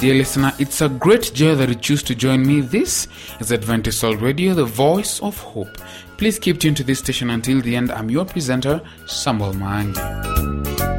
Dear listener, it's a great joy that you choose to join me. This is Adventist World Radio, the voice of hope. Please keep tuned to this station until the end. I'm your presenter, Samuel Mangi.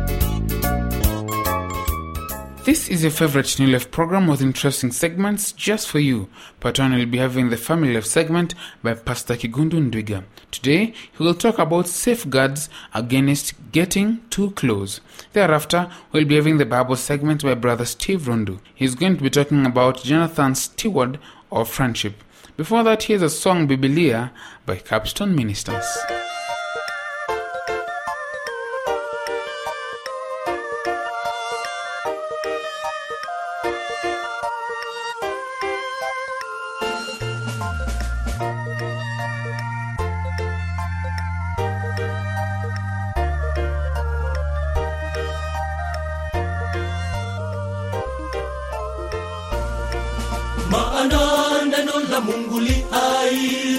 This is your favorite New Life program with interesting segments just for you. Part one will be having the Family Life segment by Pastor Kigundu Ndwiga. Today, he will talk about safeguards against getting too close. Thereafter, we'll be having the Bible segment by Brother Steve Rundu. He's going to be talking about Jonathan's steward of friendship. Before that, here's a song Bibilia by Capstone Ministers. Mungu li hai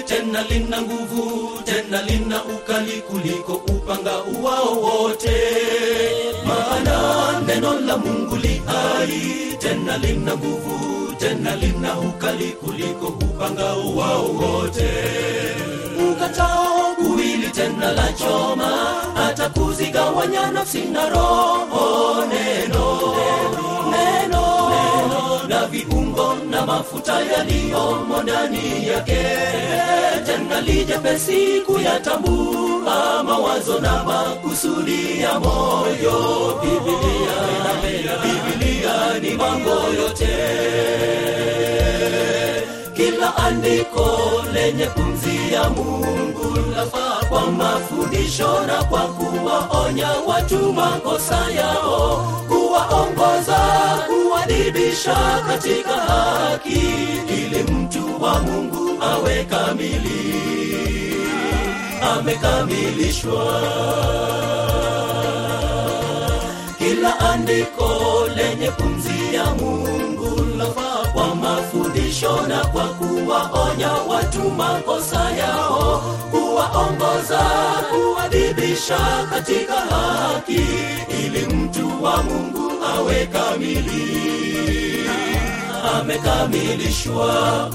tena lina nguvu tena lina ukali kuliko upanga uwao wote. Maana neno la mungu li hai tena lina nguvu tena lina ukali kuliko upanga uwao wote. Ukatao kuwili tena la choma hata kuzigawanya nafsi na roho neno neno viungo na mafuta yaliyomo ndani yake. Tena lijepesi kuyatambua mawazo na makusudi ya moyo. Bibilia bibilia ni mambo yote. Kila andiko lenye pumzi ya mungu lafaa kwa mafundisho na kwa kuwaonya watu makosa yao kuwaongoza kuwadibisha katika haki ili mtu wa mungu awe kamili. Amekamilishwa. Kila andiko lenye pumzi ya mungu lafaa kwa mafundisho na kwa kuwaonya watu makosa yao. Kuwaongoza kuwadibisha katika haki ili mtu wa mungu awe kamili. Amekamilishwa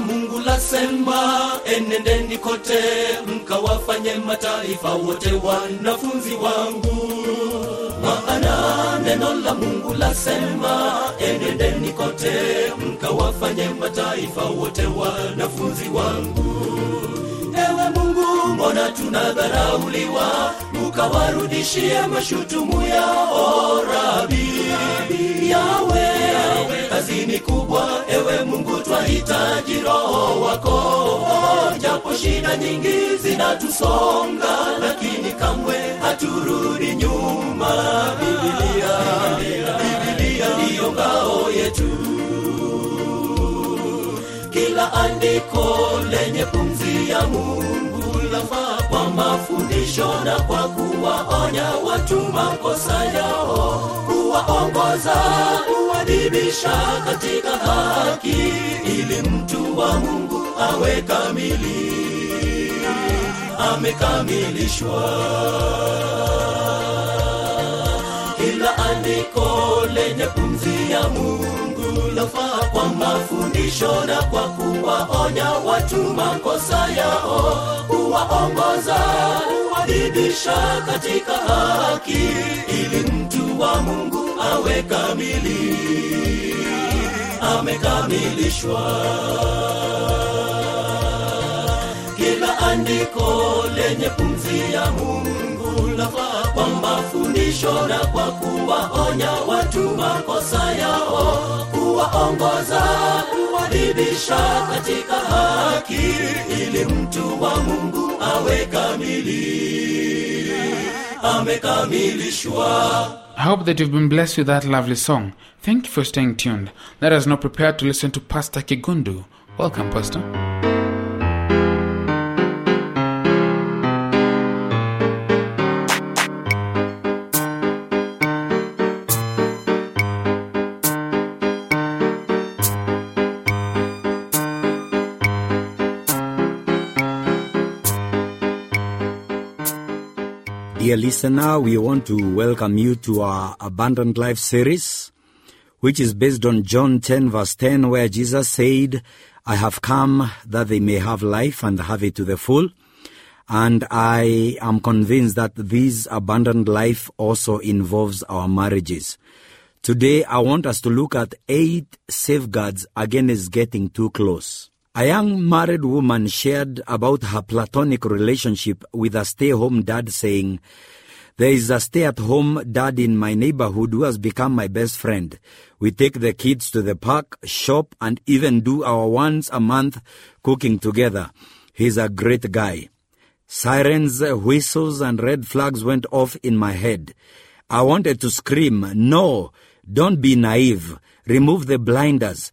mungu lasema enendeni kote mkawafanye mataifa wote wanafunzi wangu. Maana neno la mungu lasema enendeni kote mkawafanye mataifa wote wanafunzi wangu. Ewe mungu mbona tunadharauliwa ukawarudishie mashutumu yao rabi. Yawe kazi ni kubwa ewe mungu twahitaji roho wako. Japo shida nyingi zinatusonga lakini kamwe haturudi nyuma. Biblia, Biblia ndiyo ngao yetu. Kila andiko lenye pumzi ya mungu lafaa mafundisho na kwa kuwaonya watu makosa yao kuwaongoza kuwadibisha katika haki ili mtu wa mungu awe kamili. Amekamilishwa. Kila andiko lenye pumzi ya mungu lafaa kwa mafundisho na kwa kuwaonya watu makosa yao. Kuwaongoza kuwadibisha katika haki ili mtu wa mungu awe kamili. Amekamilishwa andiko lenye pumzi ya mungu lafaa kwa mafundisho na kwa kuwaonya watu makosa yao kuwaongoza kuwadibisha katika haki ili mtu wa mungu awe kamili amekamilishwa I hope that you've been blessed with that lovely song. Thank you for staying tuned. Let us now prepare to listen to Pastor Kigundu. Welcome, Pastor. Dear listener, we want to welcome you to our Abundant Life series, which is based on John 10, verse 10, where Jesus said, I have come that they may have life and have it to the full. And I am convinced that this abundant life also involves our marriages. Today, I want us to look at eight safeguards against getting too close. A young married woman shared about her platonic relationship with a stay home dad, saying, There is a stay at home dad in my neighborhood who has become my best friend. We take the kids to the park, shop, and even do our once a month cooking together. He's a great guy. Sirens, whistles, and red flags went off in my head. I wanted to scream, No, don't be naive. Remove the blinders.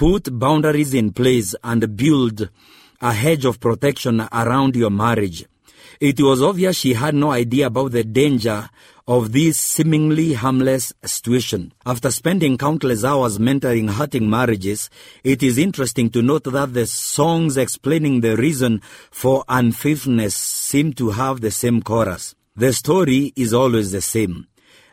Put boundaries in place and build a hedge of protection around your marriage. It was obvious she had no idea about the danger of this seemingly harmless situation. After spending countless hours mentoring hurting marriages, it is interesting to note that the songs explaining the reason for unfaithfulness seem to have the same chorus. The story is always the same.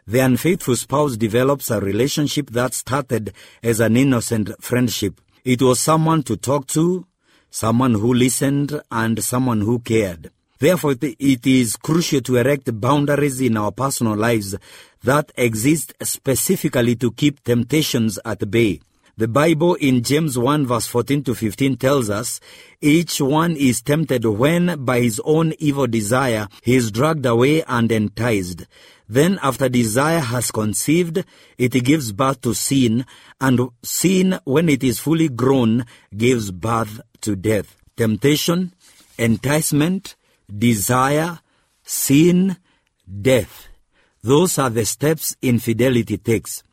The unfaithful spouse develops a relationship that started as an innocent friendship. It was someone to talk to, someone who listened, and someone who cared. Therefore, it is crucial to erect boundaries in our personal lives that exist specifically to keep temptations at bay. The Bible in James 1 verse 14 to 15 tells us, each one is tempted when by his own evil desire he is dragged away and enticed. Then after desire has conceived, it gives birth to sin, and sin, when it is fully grown, gives birth to death. Temptation, enticement, desire, sin, death. Those are the steps infidelity takes.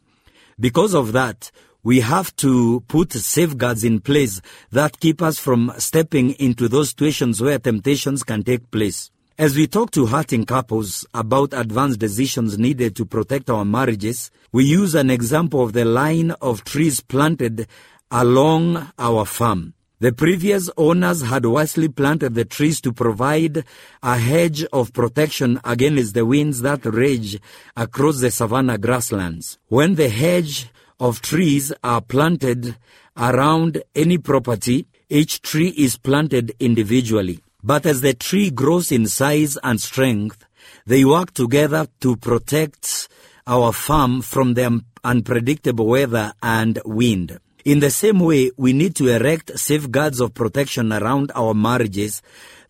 Because of that, we have to put safeguards in place that keep us from stepping into those situations where temptations can take place. As we talk to hurting couples about advanced decisions needed to protect our marriages, we use an example of the line of trees planted along our farm. The previous owners had wisely planted the trees to provide a hedge of protection against the winds that rage across the savanna grasslands. When the hedge of trees are planted around any property, each tree is planted individually. But as the tree grows in size and strength, they work together to protect our farm from the unpredictable weather and wind. In the same way, we need to erect safeguards of protection around our marriages.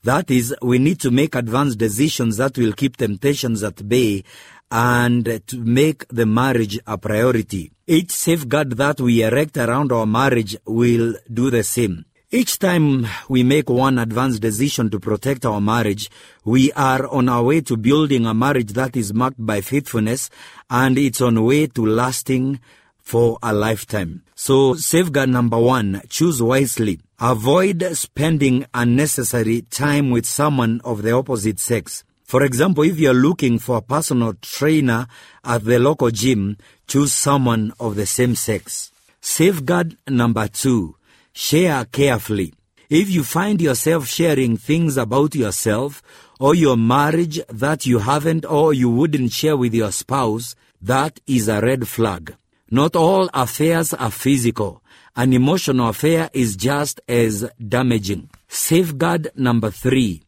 That is, we need to make advanced decisions that will keep temptations at bay and to make the marriage a priority. Each safeguard that we erect around our marriage will do the same. Each time we make one advanced decision to protect our marriage, we are on our way to building a marriage that is marked by faithfulness and it's on way to lasting for a lifetime. So safeguard number one, choose wisely. Avoid spending unnecessary time with someone of the opposite sex. For example, if you're looking for a personal trainer at the local gym, choose someone of the same sex. Safeguard number two, share carefully. If you find yourself sharing things about yourself or your marriage that you haven't or you wouldn't share with your spouse, that is a red flag. Not all affairs are physical. An emotional affair is just as damaging. Safeguard number three.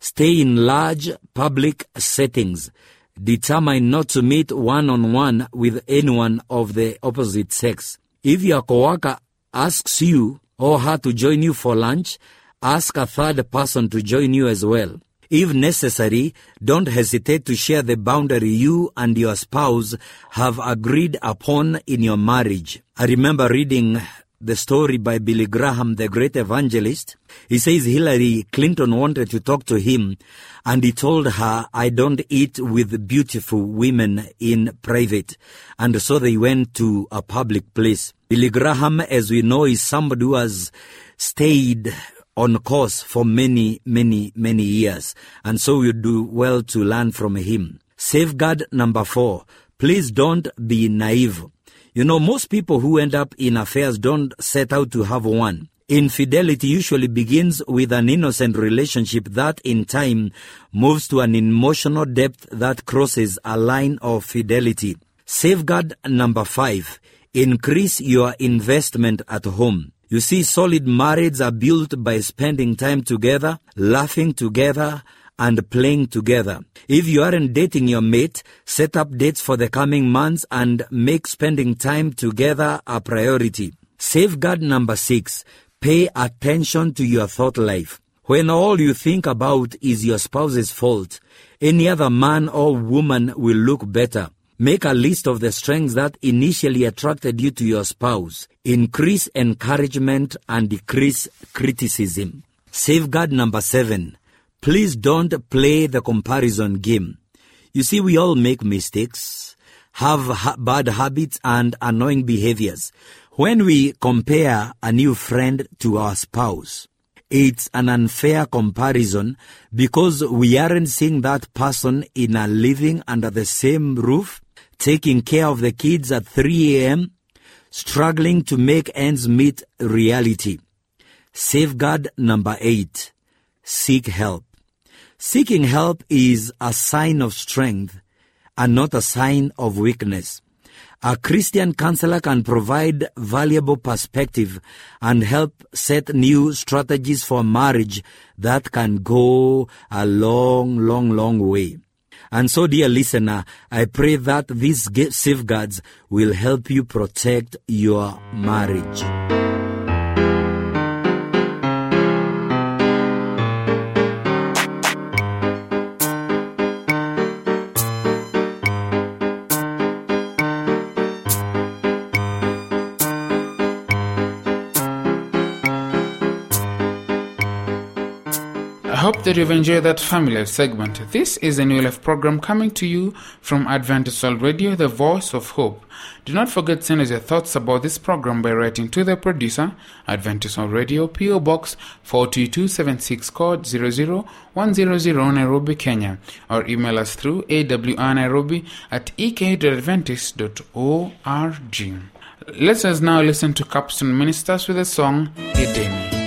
Stay in large public settings. Determine not to meet one on one with anyone of the opposite sex. If your coworker asks you or her to join you for lunch, ask a third person to join you as well. If necessary, don't hesitate to share the boundary you and your spouse have agreed upon in your marriage. I remember reading the story by Billy Graham, the great evangelist. He says Hillary Clinton wanted to talk to him and he told her, I don't eat with beautiful women in private. And so they went to a public place. Billy Graham, as we know, is somebody who has stayed on course for many, many, many years. And so we do well to learn from him. Safeguard number four. Please don't be naive. You know, most people who end up in affairs don't set out to have one. Infidelity usually begins with an innocent relationship that in time moves to an emotional depth that crosses a line of fidelity. Safeguard number five. Increase your investment at home. You see, solid marriages are built by spending time together, laughing together, and playing together. If you aren't dating your mate, set up dates for the coming months and make spending time together a priority. Safeguard number six. Pay attention to your thought life. When all you think about is your spouse's fault, any other man or woman will look better. Make a list of the strengths that initially attracted you to your spouse. Increase encouragement and decrease criticism. Safeguard number seven. Please don't play the comparison game. You see, we all make mistakes, have ha- bad habits and annoying behaviors. When we compare a new friend to our spouse, it's an unfair comparison because we aren't seeing that person in a living under the same roof, taking care of the kids at 3 a.m., struggling to make ends meet reality. Safeguard number eight. Seek help. Seeking help is a sign of strength and not a sign of weakness. A Christian counselor can provide valuable perspective and help set new strategies for marriage that can go a long, long, long way. And so, dear listener, I pray that these safeguards will help you protect your marriage. Hope that you've enjoyed that family life segment. This is a New Life program coming to you from Adventist World Radio, the voice of hope. Do not forget to send us your thoughts about this program by writing to the producer, Adventist World Radio, PO Box 42276 code 00100 Nairobi, Kenya, or email us through awrnairobi at ek.adventist.org. Let us now listen to Capstone Ministers with the song Edeni.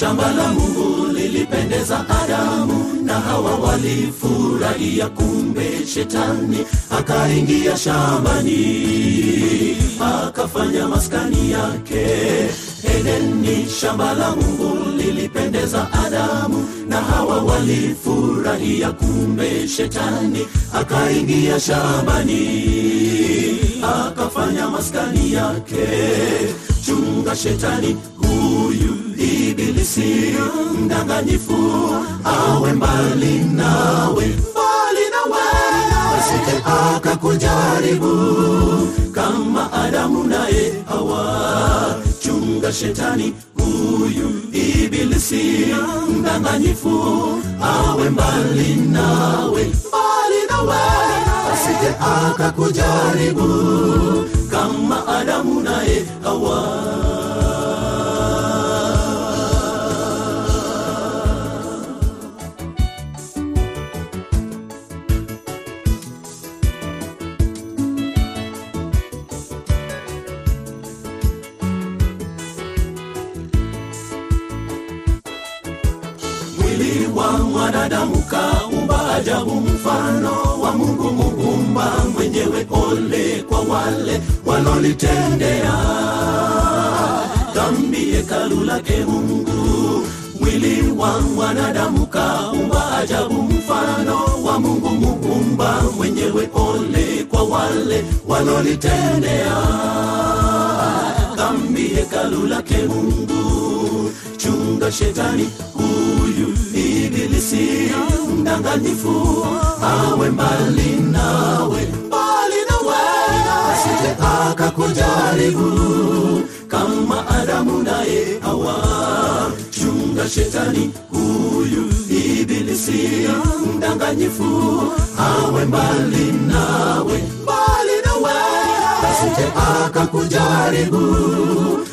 Shamba la Mungu lilipendeza Adamu na Hawa walifurahia, kumbe shetani akaingia shambani akafanya maskani yake. Edeni, shamba la Mungu lilipendeza Adamu na Hawa walifurahia, kumbe shetani akaingia shambani akafanya maskani yake. Chunga shetani ibilisi mdanganyifu, awe mbali nawe, mbali nawe, asije akakujaribu kama Adamu naye Hawa. Chunga shetani huyu ibilisi mdanganyifu, awe mbali nawe, mbali nawe, asije akakujaribu kama Adamu naye Hawa. Ajabu mfano wa mungu muumba mwenyewe ole kwa wale walolitendea. Dhambi hekalu lake mungu mwili wa mwanadamu kaumba. Ajabu mfano wa mungu muumba mwenyewe ole kwa wale walolitendea. Dhambi hekalu lake mungu chunga shetani huyu ibilisi mdanganyifu awe mbali nawe. Mbali nawe. Asije akakujaribu kama adamu naye hawa chunga shetani huyu ibilisi. Mdanganyifu awe mbali nawe. Mbali nawe. Asije akakujaribu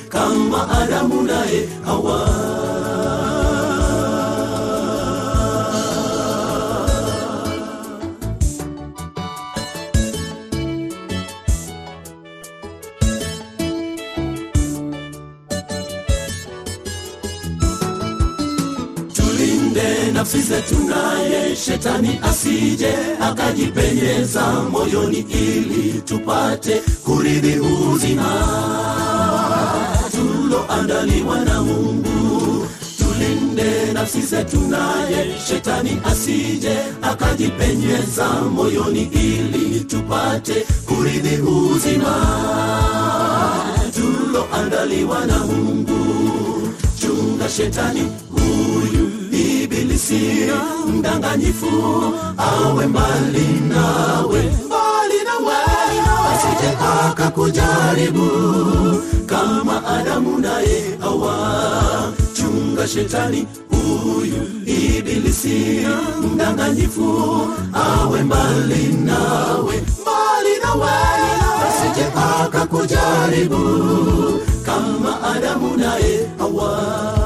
kama adamu naye hawa nafsi zetu naye shetani asije akajipenyeza moyoni ili tupate kuridhi uzima. Tuloandaliwa na mungu tulinde nafsi zetu naye shetani asije akajipenyeza moyoni ili tupate kuridhi uzima. Tuloandaliwa na mungu chunga shetani huyu ibilisi mdanganyifu awe mbali nawe. Mbali nawe. Asije akakujaribu kama adamu naye hawa chunga shetani huyu ibilisi mdanganyifu awe mbali nawe. Mbali nawe. Asije akakujaribu kama adamu naye hawa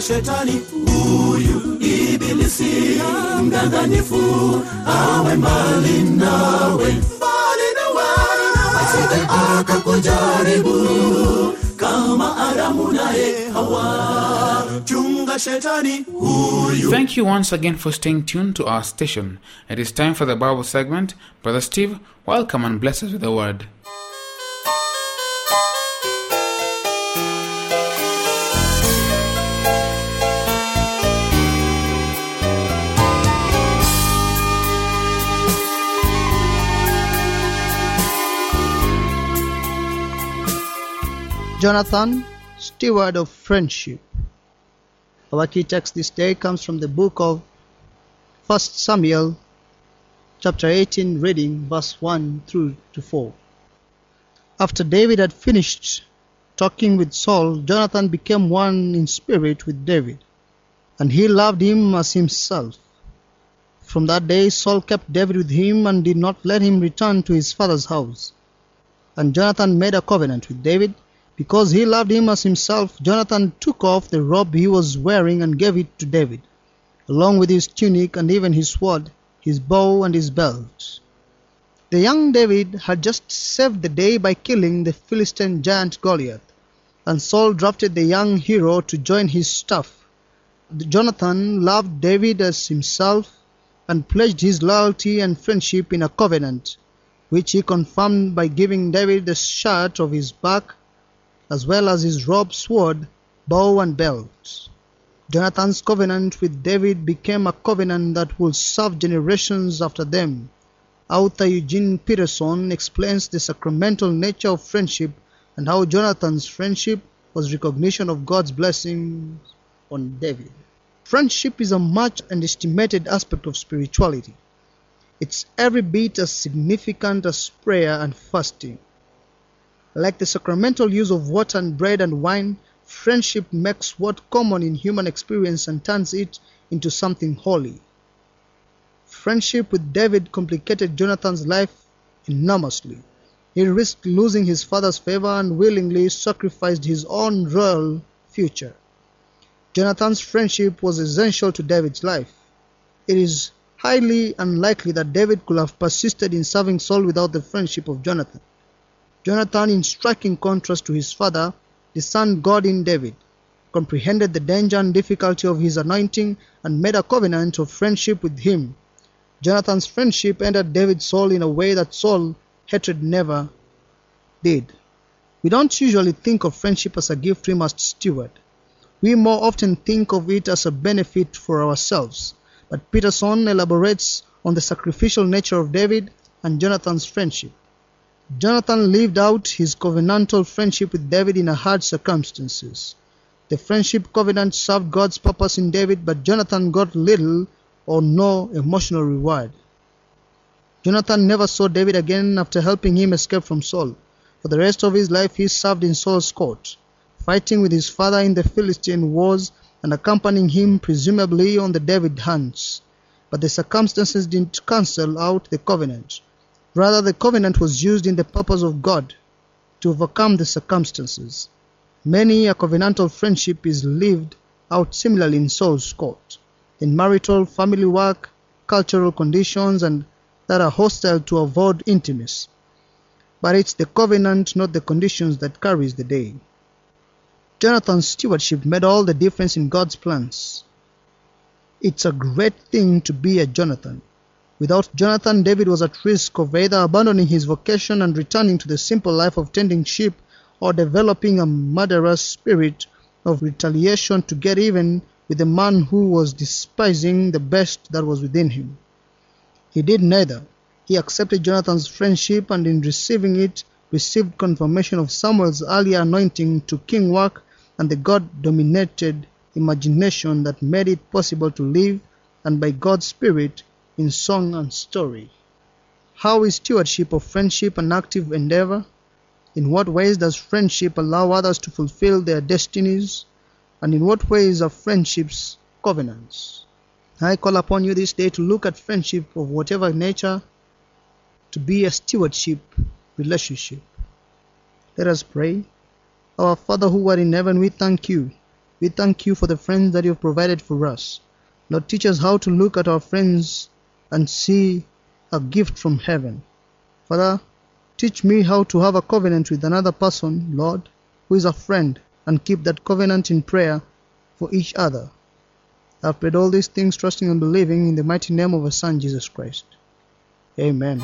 shetani huyu ibilisi mdanganyifu awe mbali nawe asije akakujaribu kama adamu naye hawa Thank you once again for staying tuned to our station. It is time for the Bible segment. Brother Steve, welcome and bless us with the word. Jonathan, steward of friendship. Our key text this day comes from the book of 1 Samuel, chapter 18, reading verse 1 through to 4. After David had finished talking with Saul, Jonathan became one in spirit with David, and he loved him as himself. From that day, Saul kept David with him and did not let him return to his father's house. And Jonathan made a covenant with David. Because he loved him as himself, Jonathan took off the robe he was wearing and gave it to David, along with his tunic and even his sword, his bow and his belt. The young David had just saved the day by killing the Philistine giant Goliath, and Saul drafted the young hero to join his staff. Jonathan loved David as himself and pledged his loyalty and friendship in a covenant, which he confirmed by giving David the shirt of his back as well as his robe, sword, bow, and belt. Jonathan's covenant with David became a covenant that will serve generations after them. Author Eugene Peterson explains the sacramental nature of friendship and how Jonathan's friendship was recognition of God's blessings on David. Friendship is a much underestimated aspect of spirituality. It's every bit as significant as prayer and fasting. Like the sacramental use of water and bread and wine, friendship makes what common in human experience and turns it into something holy. Friendship with David complicated Jonathan's life enormously. He risked losing his father's favor and willingly sacrificed his own royal future. Jonathan's friendship was essential to David's life. It is highly unlikely that David could have persisted in serving Saul without the friendship of Jonathan. Jonathan, in striking contrast to his father, discerned God in David, comprehended the danger and difficulty of his anointing, and made a covenant of friendship with him. Jonathan's friendship entered David's soul in a way that Saul's hatred never did. We don't usually think of friendship as a gift we must steward. We more often think of it as a benefit for ourselves. But Peterson elaborates on the sacrificial nature of David and Jonathan's friendship. Jonathan lived out his covenantal friendship with David in hard circumstances. The friendship covenant served God's purpose in David, but Jonathan got little or no emotional reward. Jonathan never saw David again after helping him escape from Saul. For the rest of his life, he served in Saul's court, fighting with his father in the Philistine wars and accompanying him presumably on the David hunts. But the circumstances didn't cancel out the covenant. Rather, the covenant was used in the purpose of God to overcome the circumstances. Many a covenantal friendship is lived out similarly in Saul's court, in marital, family work, cultural conditions, and that are hostile to avoid intimacy. But it's the covenant, not the conditions, that carries the day. Jonathan's stewardship made all the difference in God's plans. It's a great thing to be a Jonathan. Without Jonathan, David was at risk of either abandoning his vocation and returning to the simple life of tending sheep or developing a murderous spirit of retaliation to get even with the man who was despising the best that was within him. He did neither. He accepted Jonathan's friendship and in receiving it received confirmation of Samuel's earlier anointing to king work and the God dominated imagination that made it possible to live and by God's Spirit in song and story. How is stewardship of friendship an active endeavor? In what ways does friendship allow others to fulfill their destinies? And in what ways are friendships covenants? I call upon you this day to look at friendship of whatever nature to be a stewardship relationship. Let us pray. Our Father who art in heaven, we thank you. We thank you for the friends that you have provided for us. Lord, teach us how to look at our friends and see a gift from heaven. Father, teach me how to have a covenant with another person, Lord, who is a friend, and keep that covenant in prayer for each other. I've prayed all these things, trusting and believing in the mighty name of our Son, Jesus Christ. Amen.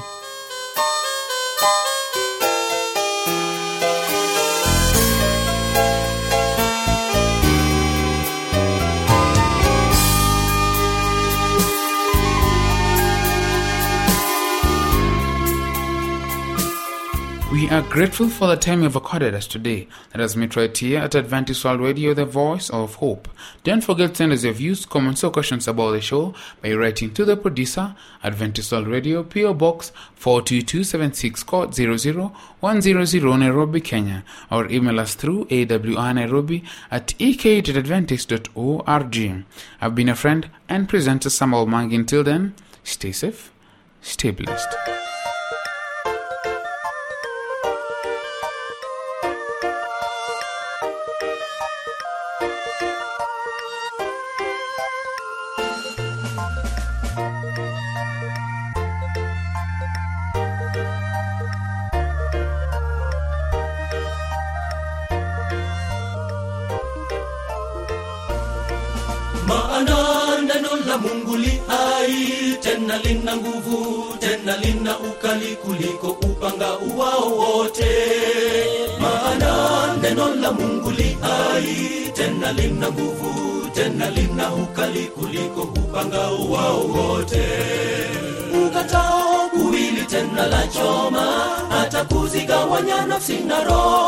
We are grateful for the time you've accorded us today. Let us meet right here at Adventist World Radio, the voice of hope. Don't forget to send us your views, comments, or questions about the show by writing to the producer, Adventist World Radio, PO Box 42276, code 00100 Nairobi, Kenya, or email us through awnairobi at ek.adventist.org. I've been a friend and presenter Samuel Mang. Until then, stay safe, stay blessed. Mungu li hai tena lina nguvu tena lina ukali kuliko upanga wao wote. Ukatao kuwili tena la choma hata kuzigawanya nafsi na roho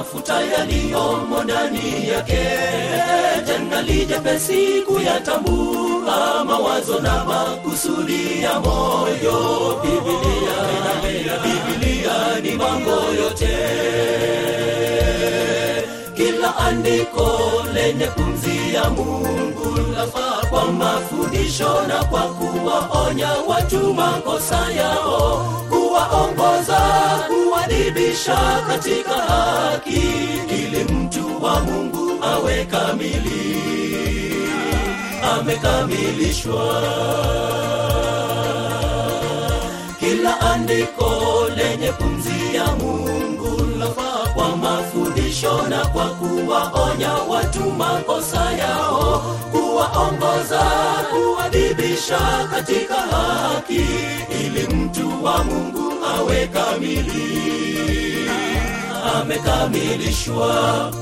mafuta yaliyomo ndani yake tena lijepesi kuyatambua mawazo na makusudi ya moyo. Bibilia bibilia ni mambo yote. Kila andiko lenye pumzi ya mungu lafaa kwa mafundisho na kwa kuwaonya watu makosa yao kuwaongoza kuwadibisha katika haki ili mtu wa mungu awe kamili. Amekamilishwa. Kila andiko lenye pumzi ya mungu lafaa kwa mafundisho na kwa kuwaonya watu makosa yao. Kuwadibisha katika haki ili mtu wa mungu awe kamili. Amekamilishwa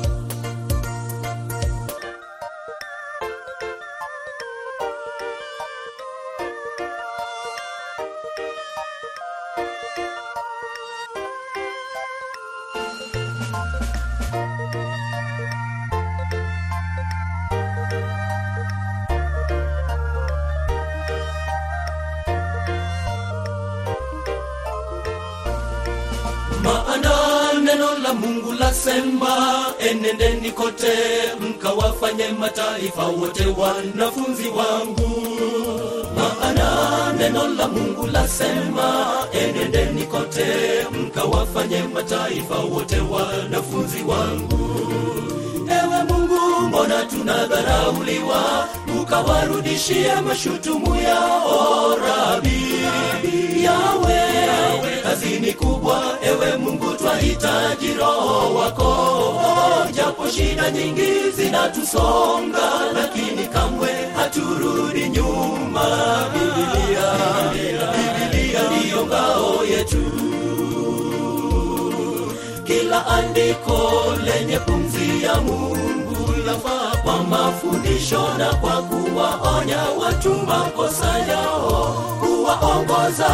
mataifa wote wanafunzi wangu. Maana neno la mungu lasema enendeni kote mkawafanye mataifa wote wanafunzi wangu. Ewe mungu mbona tunadharauliwa? Ukawarudishia mashutumu yao rabi. Yawe kazi ni kubwa ewe mungu twahitaji roho wako. Japo shida nyingi zinatusonga lakini kamwe haturudi nyuma. Biblia, Biblia ndiyo ngao yetu. Kila andiko lenye pumzi ya mungu lafaa kwa mafundisho na kwa kuwaonya watu makosa yao kuwaongoza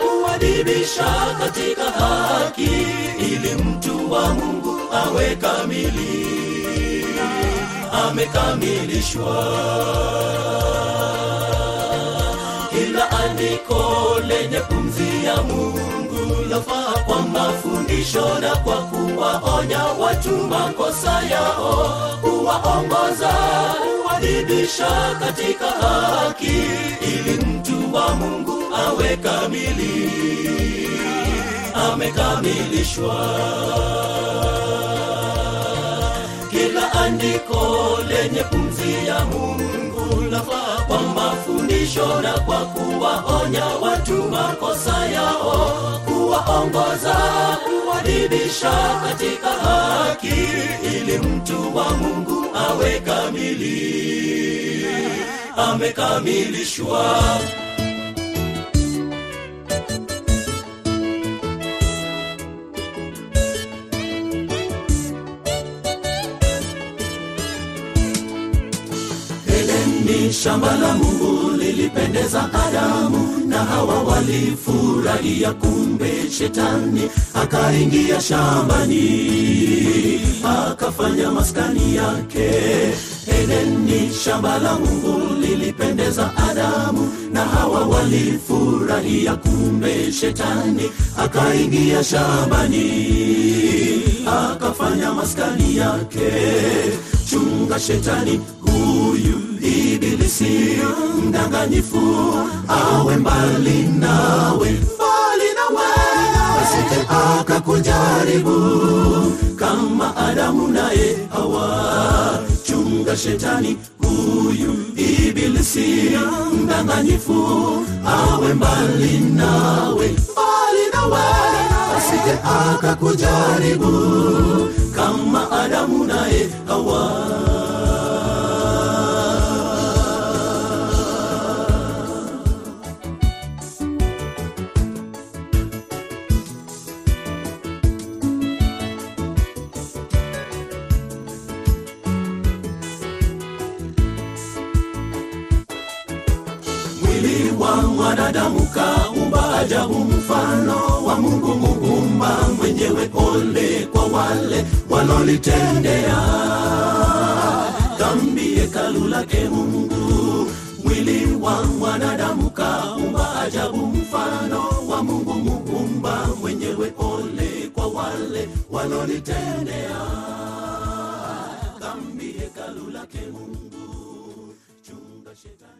kuwadibisha katika haki ili mtu wa mungu awe kamili. Amekamilishwa. Kila andiko lenye pumzi ya mungu lafaa kwa mafundisho na kwa kuwaonya watu makosa yao. Kuwaongoza kuwadibisha katika haki ili mtu wa mungu awe kamili amekamilishwa. Kila andiko lenye pumzi ya mungu lafaa kwa mafundisho na kwa kuwaonya watu makosa yao. Kuwaongoza kuwadibisha katika haki ili mtu wa mungu awe kamili amekamilishwa Edeni, shamba la Mungu lilipendeza Adamu na Hawa walifurahia, kumbe shetani akaingia shambani akafanya maskani yake. ni shamba la Mungu lilipendeza Adamu na Hawa walifurahia, kumbe shetani akaingia shambani akafanya maskani yake. Chunga shetani huyu ibilisi mdanganyifu awe mbali nawe. Mbali nawe. Asije akakujaribu kama adamu naye hawa. Chunga shetani huyu ibilisi mdanganyifu awe mbali nawe. Mbali nawe. Asije akakujaribu kama adamu naye hawa walolitendea dhambi hekalu lake mungu mwili wa mwanadamu kaumba ajabu mfano wa mungu muumba mwenyewe pole kwa wale walolitendea dhambi hekalu lake mungu